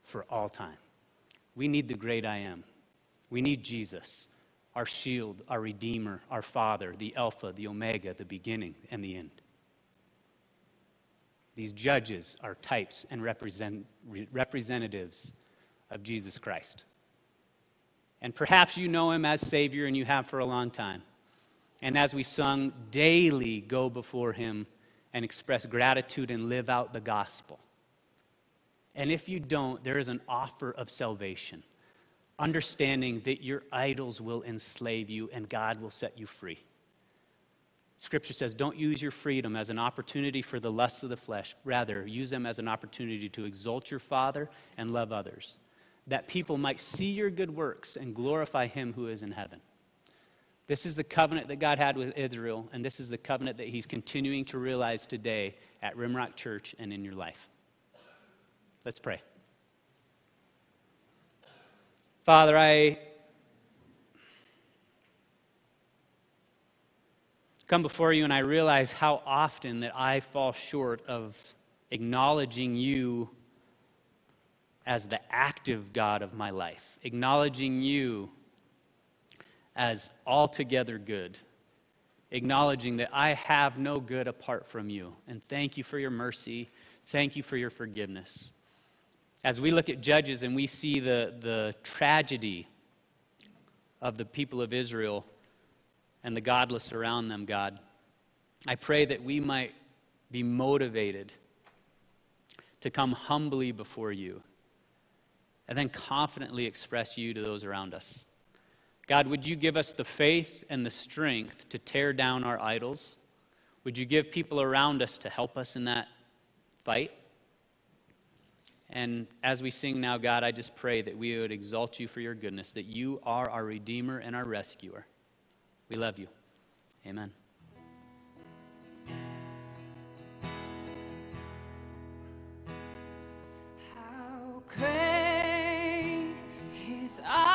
[SPEAKER 3] for all time. We need the great I am. We need Jesus, our shield, our Redeemer, our Father, the Alpha, the Omega, the beginning, and the end. These judges are types and represent, representatives of Jesus Christ. And perhaps you know him as Savior and you have for a long time. And as we sung, daily go before him and express gratitude and live out the gospel. And if you don't, there is an offer of salvation, understanding that your idols will enslave you and God will set you free. Scripture says, don't use your freedom as an opportunity for the lusts of the flesh. Rather, use them as an opportunity to exalt your Father and love others, that people might see your good works and glorify Him who is in heaven. This is the covenant that God had with Israel, and this is the covenant that He's continuing to realize today at Rimrock Church and in your life. Let's pray. Father, I come before you and I realize how often that I fall short of acknowledging you as the active God of my life, acknowledging you as altogether good, acknowledging that I have no good apart from you. And thank you for your mercy. Thank you for your forgiveness. As we look at Judges and we see the, the tragedy of the people of Israel and the godless around them, God. I pray that we might be motivated to come humbly before you and then confidently express you to those around us. God, would you give us the faith and the strength to tear down our idols? Would you give people around us to help us in that fight? And as we sing now, God, I just pray that we would exalt you for your goodness, that you are our Redeemer and our Rescuer. We love you. Amen.
[SPEAKER 1] How great is our